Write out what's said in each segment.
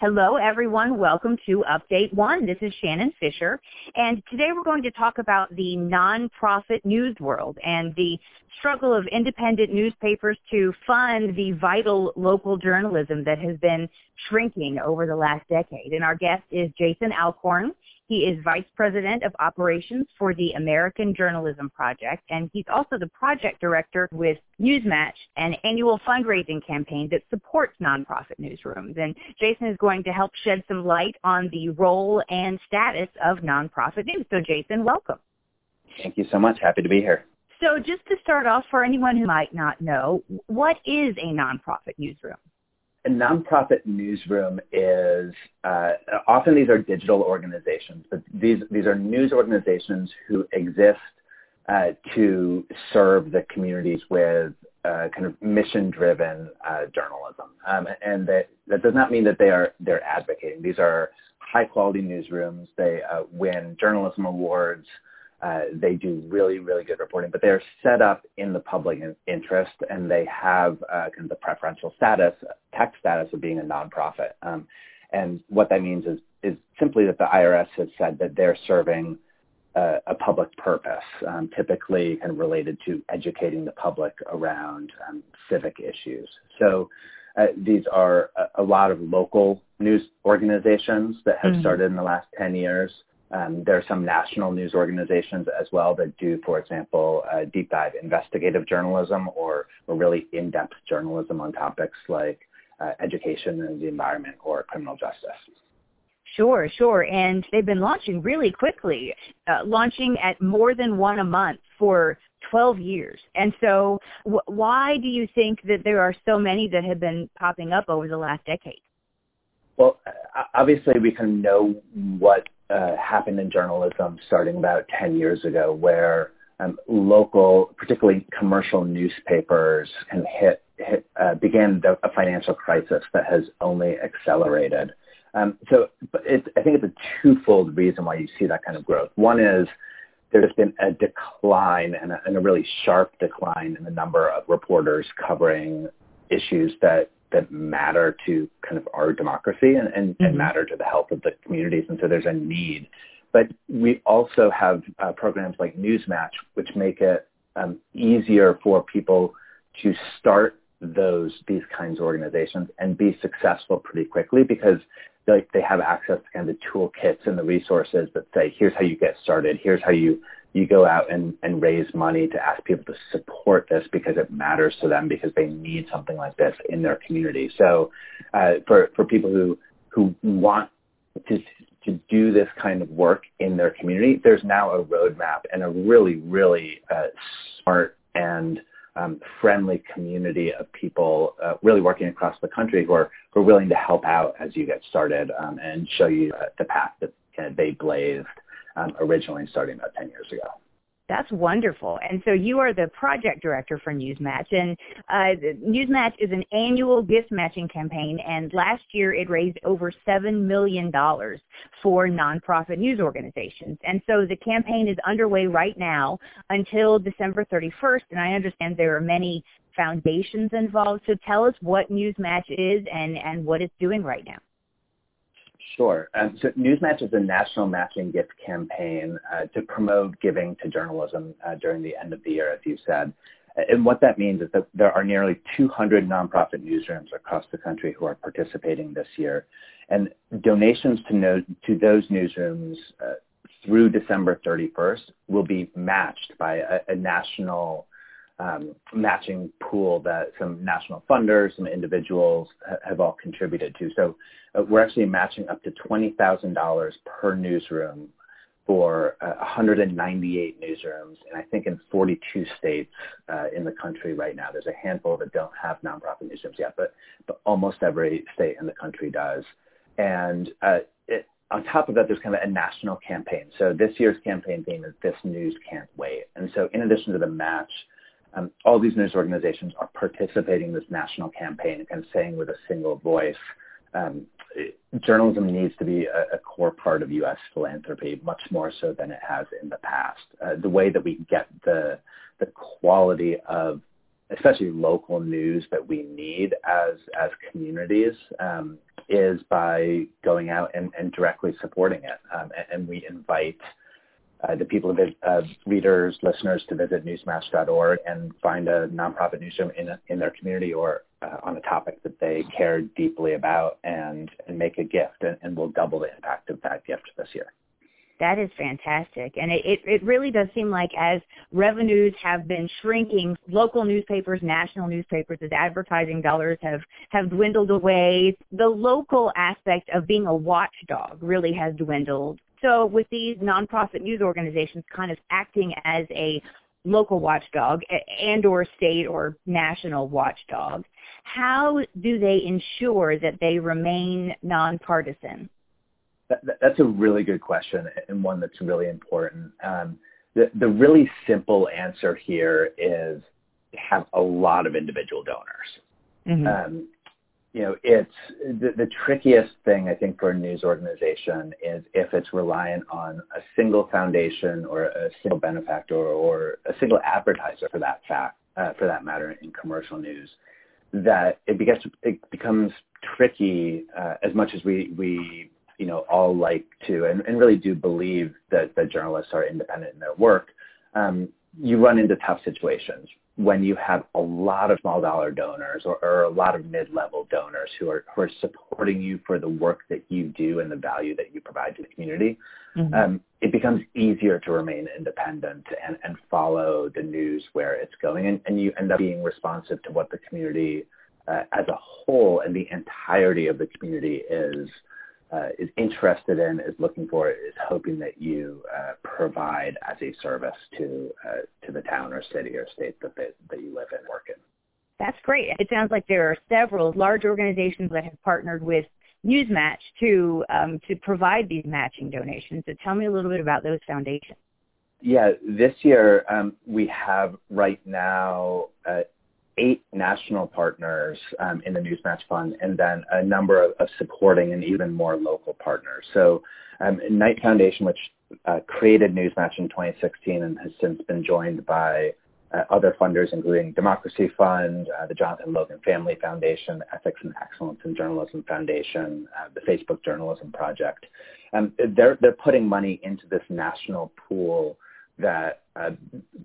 Hello, everyone. Welcome to Update One. This is Shannon Fisher, and today we're going to talk about the nonprofit news world and the struggle of independent newspapers to fund the vital local journalism that has been shrinking over the last decade. And our guest is Jason Alcorn. He is Vice President of Operations for the American Journalism Project, and he's also the Project Director with Newsmatch, an annual fundraising campaign that supports nonprofit newsrooms. And Jason is going to help shed some light on the role and status of nonprofit news. So Jason, welcome. Thank you so much. Happy to be here. So just to start off, for anyone who might not know, what is a nonprofit newsroom? A nonprofit newsroom is uh, often these are digital organizations, but these these are news organizations who exist uh, to serve the communities with uh, kind of mission-driven uh, journalism, um, and that that does not mean that they are they're advocating. These are high-quality newsrooms. They uh, win journalism awards. Uh, they do really, really good reporting, but they're set up in the public interest and they have uh, kind of the preferential status, tax status of being a nonprofit. Um, and what that means is, is simply that the IRS has said that they're serving uh, a public purpose, um, typically kind of related to educating the public around um, civic issues. So uh, these are a, a, lot of local news organizations that have mm-hmm. started in the last 10 years. Um, there are some national news organizations as well that do, for example, uh, deep dive investigative journalism or, or really in-depth journalism on topics like uh, education and the environment or criminal justice. Sure, sure. And they've been launching really quickly, uh, launching at more than one a month for 12 years. And so w- why do you think that there are so many that have been popping up over the last decade? Well, obviously we can know what uh, happened in journalism starting about 10 years ago where um, local, particularly commercial newspapers kind of hit, hit uh, began the, a financial crisis that has only accelerated. Um, so it, I think it's a twofold reason why you see that kind of growth. One is there's been a decline and a, and a really sharp decline in the number of reporters covering issues that that matter to kind of our democracy and, and, mm-hmm. and matter to the health of the communities. And so there's a need. But we also have uh, programs like Newsmatch, which make it um, easier for people to start those these kinds of organizations and be successful pretty quickly because they, they have access to kind of the toolkits and the resources that say, here's how you get started, here's how you you go out and, and raise money to ask people to support this because it matters to them because they need something like this in their community. So uh, for, for people who, who want to, to do this kind of work in their community, there's now a roadmap and a really, really uh, smart and um, friendly community of people uh, really working across the country who are, who are willing to help out as you get started um, and show you uh, the path that they blazed um, originally starting about 10 years ago. That's wonderful. And so you are the project director for Newsmatch. And uh, Newsmatch is an annual gift matching campaign. And last year it raised over $7 million for nonprofit news organizations. And so the campaign is underway right now until December 31st. And I understand there are many foundations involved. So tell us what Newsmatch is and, and what it's doing right now. Sure. Um, so Newsmatch is a national matching gift campaign uh, to promote giving to journalism uh, during the end of the year, as you said. And what that means is that there are nearly 200 nonprofit newsrooms across the country who are participating this year. And donations to, no, to those newsrooms uh, through December 31st will be matched by a, a national um, matching pool that some national funders, some individuals ha- have all contributed to. So uh, we're actually matching up to $20,000 per newsroom for uh, 198 newsrooms, and I think in 42 states uh, in the country right now. There's a handful that don't have nonprofit newsrooms yet, but, but almost every state in the country does. And uh, it, on top of that, there's kind of a national campaign. So this year's campaign theme is "This News Can't Wait," and so in addition to the match, um, all these news organizations are participating in this national campaign and saying with a single voice, um, journalism needs to be a, a, core part of U.S. philanthropy, much more so than it has in the past. Uh, the way that we get the the quality of especially local news that we need as as communities um, is by going out and, and directly supporting it. Um, and, and, we invite uh, the people, uh, readers, listeners to visit newsmatch.org and find a nonprofit newsroom in, a, in their community or uh, on a topic that they care deeply about and, and make a gift. And, and we'll double the impact of that gift this year. That is fantastic. And it, it, it really does seem like as revenues have been shrinking, local newspapers, national newspapers, as advertising dollars have, have dwindled away, the local aspect of being a watchdog really has dwindled. So with these nonprofit news organizations kind of acting as a local watchdog and or state or national watchdog, how do they ensure that they remain nonpartisan? that's a really good question and one that's really important. Um, the, the really simple answer here is have a lot of individual donors. Mm-hmm. Um, you know, it's the, the trickiest thing I think for a news organization is if it's reliant on a single foundation or a single benefactor or a single advertiser for that fact, uh, for that matter, in commercial news, that it, begins, it becomes tricky uh, as much as we, we you know, all like to and, and really do believe that, that journalists are independent in their work, um, you run into tough situations when you have a lot of small dollar donors or, or, a lot of mid-level donors who are who are supporting you for the work that you do and the value that you provide to the community, mm-hmm. um, it becomes easier to remain independent and, and follow the news where it's going, and, and you end up being responsive to what the community uh, as a whole and the entirety of the community is uh, is interested in, is looking for, is hoping that you uh, provide as a service to uh, to the town or city or state that they, that you live in and work in. That's great. It sounds like there are several large organizations that have partnered with Newsmatch to um, to provide these matching donations. So tell me a little bit about those foundations. Yeah, this year um, we have right now uh, eight national partners um, in the Newsmatch Fund, and then a number of, of, supporting and even more local partners. So, um, Knight Foundation, which uh, created Newsmatch in 2016 and has since been joined by uh, other funders, including Democracy Fund, uh, the Jonathan Logan Family Foundation, Ethics and Excellence in Journalism Foundation, uh, the Facebook Journalism Project. Um, they're they're putting money into this national pool that uh,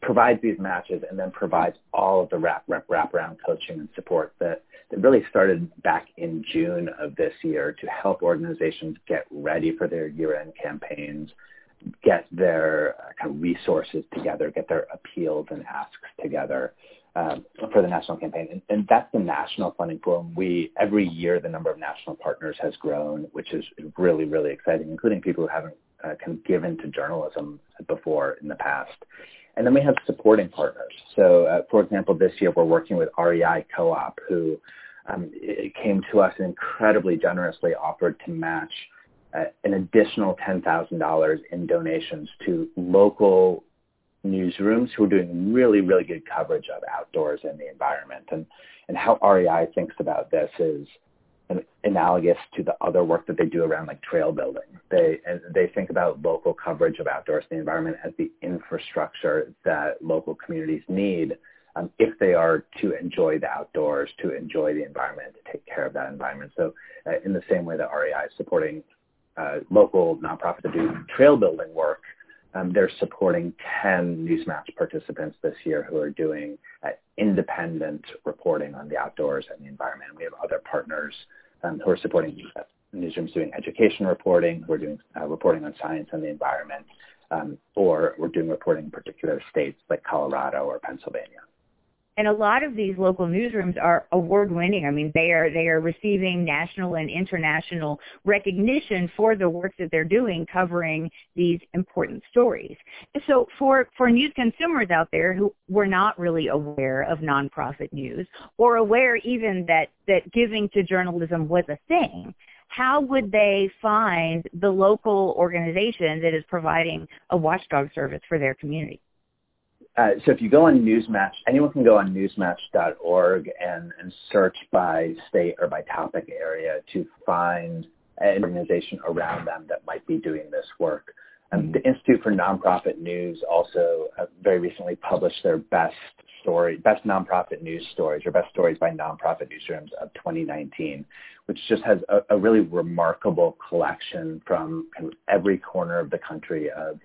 provides these matches and then provides all of the wrap, wrap, wraparound coaching and support that, that really started back in June of this year to help organizations get ready for their year-end campaigns, get their uh, kind of resources together, get their appeals and asks together. Um, for the national campaign, and, and, that's the national funding pool. We every year the number of national partners has grown, which is really really exciting, including people who haven't uh, kind of given to journalism before in the past. And then we have supporting partners. So, uh, for example, this year we're working with REI Co-op, who um, came to us and incredibly generously offered to match uh, an additional $10,000 in donations to local newsrooms who are doing really, really good coverage of outdoors and the environment. And, and how REI thinks about this is analogous to the other work that they do around like trail building. They they think about local coverage of outdoors and the environment as the infrastructure that local communities need um, if they are to enjoy the outdoors, to enjoy the environment, to take care of that environment. So, uh, in the same way that REI is supporting uh, local nonprofits that do trail building work, um, they're supporting 10 Newsmatch participants this year who are doing uh, independent reporting on the outdoors and the environment. We have other partners um, who are supporting uh, newsrooms doing education reporting. We're doing uh, reporting on science and the environment, um, or we're doing reporting in particular states like Colorado or Pennsylvania and a lot of these local newsrooms are award winning. I mean, they are they are receiving national and international recognition for the work that they're doing covering these important stories. So for for news consumers out there who were not really aware of nonprofit news or aware even that that giving to journalism was a thing, how would they find the local organization that is providing a watchdog service for their community? Uh, so if you go on Newsmatch, anyone can go on newsmatch.org and, and search by state or by topic area to find an organization around them that might be doing this work. Um, the Institute for Nonprofit News also uh, very recently published their best story, best nonprofit news stories, or best stories by nonprofit newsrooms of 2019, which just has a, a really remarkable collection from kind of every corner of the country of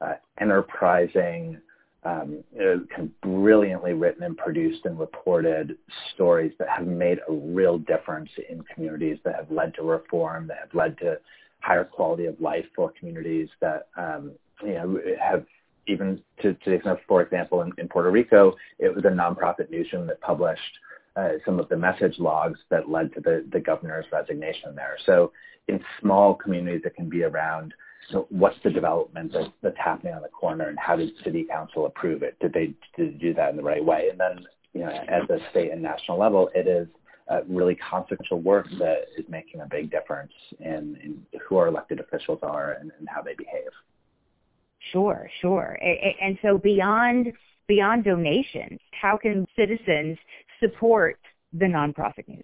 uh, enterprising, um, kind of brilliantly written and produced and reported stories that have made a real difference in communities that have led to reform, that have led to higher quality of life for communities that um, you know have even to, to the extent, for example, in, in Puerto Rico, it was a nonprofit newsroom that published uh, some of the message logs that led to the, the governor's resignation there. So in small communities, it can be around so what's the development that, that's happening on the corner and how did city council approve it? Did they, did they do that in the right way? And then, you know, at the state and national level, it is really consequential work that is making a big difference in, in who our elected officials are and, and how they behave. Sure, sure. And so beyond beyond donations, how can citizens support the nonprofit news?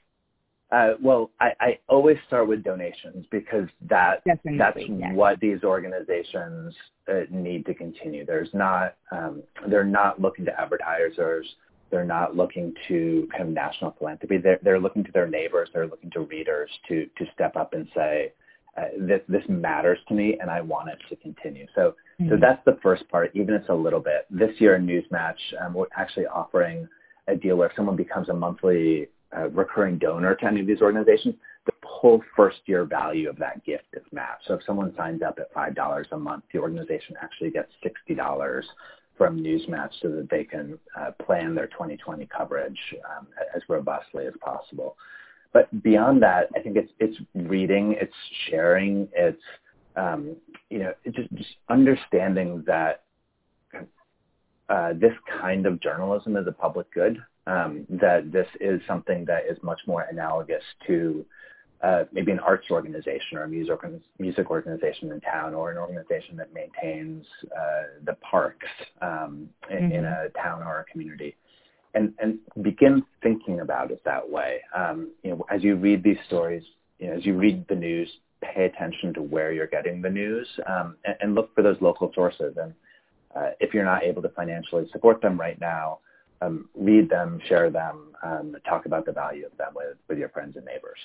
Uh, well, I, I, always start with donations because that Definitely, that's yes. what these organizations uh, need to continue. There's not um, they're not looking to advertisers. They're not looking to kind of national philanthropy. They're, they're looking to their neighbors. They're looking to readers to to step up and say, uh, this this matters to me and I want it to continue. So mm-hmm. so that's the first part. Even if it's a little bit. This year in Newsmatch, um, we're actually offering a deal where if someone becomes a monthly uh, recurring donor to any of these organizations, the whole first year value of that gift is matched. So if someone signs up at $5 a month, the organization actually gets $60 from Newsmatch so that they can uh, plan their 2020 coverage um, as robustly as possible. But beyond that, I think it's it's reading, it's sharing, it's um, you know, just, just understanding that uh, this kind of journalism is a public good um, that this is something that is much more analogous to uh, maybe an arts organization or a music, music organization in town or an organization that maintains uh, the parks um, in, mm-hmm. in, a town or a community. And, and begin thinking about it that way. Um, you know, as you read these stories, you know, as you read the news, pay attention to where you're getting the news um, and, and, look for those local sources. And uh, if you're not able to financially support them right now, um, read them, share them, um, talk about the value of them with, with your friends and neighbors.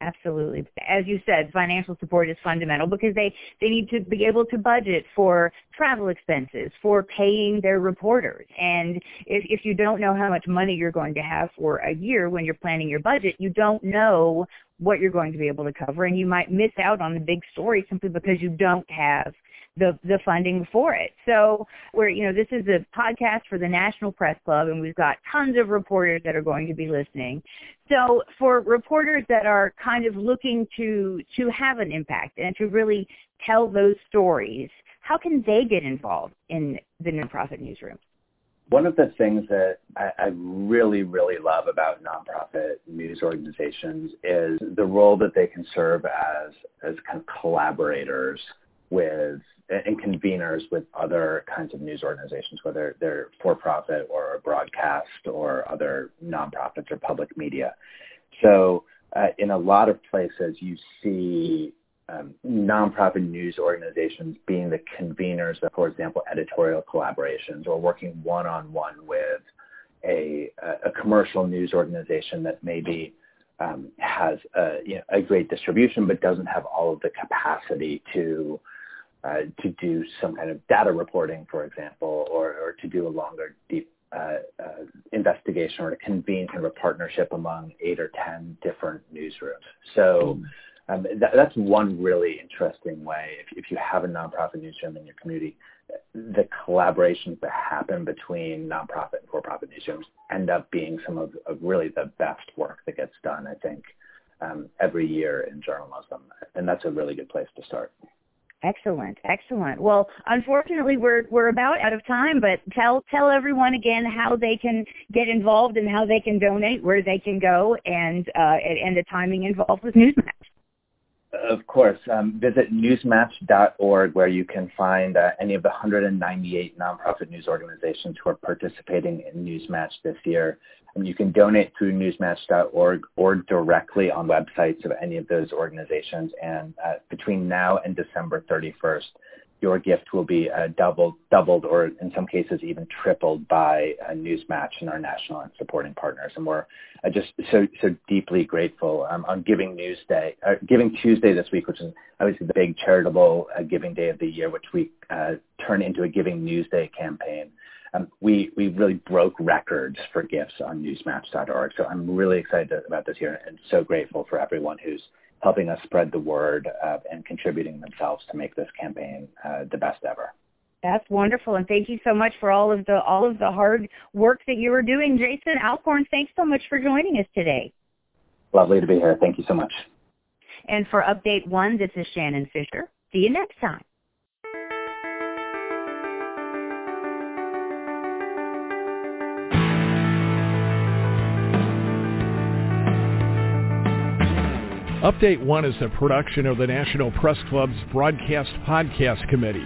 Absolutely. As you said, financial support is fundamental because they, they need to be able to budget for travel expenses, for paying their reporters. And if, if you don't know how much money you're going to have for a year when you're planning your budget, you don't know what you're going to be able to cover and you might miss out on the big story simply because you don't have the the funding for it. So we're you know this is a podcast for the National Press Club, and we've got tons of reporters that are going to be listening. So for reporters that are kind of looking to to have an impact and to really tell those stories, how can they get involved in the nonprofit newsroom? One of the things that I, I really, really love about nonprofit news organizations is the role that they can serve as as kind of collaborators with and conveners with other kinds of news organizations, whether they're for-profit or broadcast or other nonprofits or public media. So uh, in a lot of places, you see um, nonprofit news organizations being the conveners of, for example, editorial collaborations or working one-on-one with a, a commercial news organization that maybe um, has a, you know, a great distribution but doesn't have all of the capacity to uh, to do some kind of data reporting, for example, or, or to do a longer, deep uh, uh, investigation or to convene kind of a partnership among eight or ten different newsrooms. So hmm. um, that, that's one really interesting way. If, if you have a nonprofit newsroom in your community, the collaborations that happen between nonprofit and for-profit newsrooms end up being some of, of really the best work that gets done, I think, um, every year in journalism. And that's a really good place to start. Excellent, excellent. Well, unfortunately, we're we're about out of time, but tell tell everyone again how they can get involved and how they can donate, where they can go, and uh, and the timing involved with Newsmatch. Of course. Um, visit newsmatch.org where you can find uh, any of the 198 nonprofit news organizations who are participating in Newsmatch this year. And you can donate through newsmatch.org or directly on websites of any of those organizations. And uh, between now and December 31st, your gift will be uh, doubled, doubled, or in some cases even tripled by uh, Newsmatch and our national and supporting partners. And we're uh, just so so deeply grateful um, on Giving News Day, uh, Giving Tuesday this week, which is obviously the big charitable uh, giving day of the year, which we uh, turn into a Giving News Day campaign. Um, we we really broke records for gifts on Newsmatch.org. So I'm really excited about this year and so grateful for everyone who's helping us spread the word uh, and contributing themselves to make this campaign uh, the best ever. That's wonderful, and thank you so much for all of the all of the hard work that you are doing, Jason Alcorn. Thanks so much for joining us today. Lovely to be here. Thank you so much. And for update one, this is Shannon Fisher. See you next time. Update One is a production of the National Press Club's Broadcast Podcast Committee.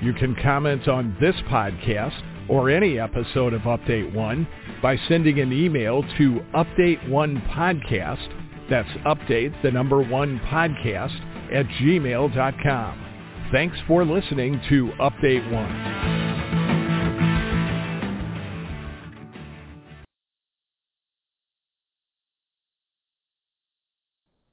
You can comment on this podcast or any episode of Update One by sending an email to Update One Podcast. That's update the number one podcast at gmail.com. Thanks for listening to Update One.